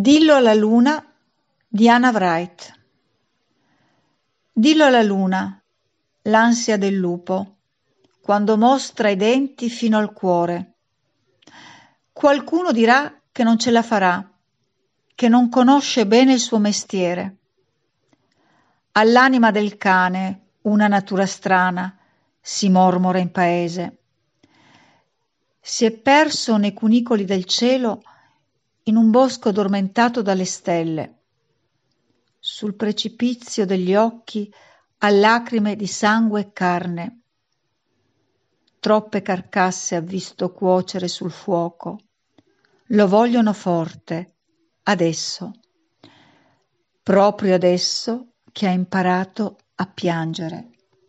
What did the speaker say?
Dillo alla luna di Anna Wright Dillo alla luna, l'ansia del lupo, quando mostra i denti fino al cuore. Qualcuno dirà che non ce la farà, che non conosce bene il suo mestiere. All'anima del cane, una natura strana, si mormora in paese. Si è perso nei cunicoli del cielo in un bosco addormentato dalle stelle. Sul precipizio degli occhi ha lacrime di sangue e carne. Troppe carcasse ha visto cuocere sul fuoco. Lo vogliono forte, adesso. Proprio adesso che ha imparato a piangere.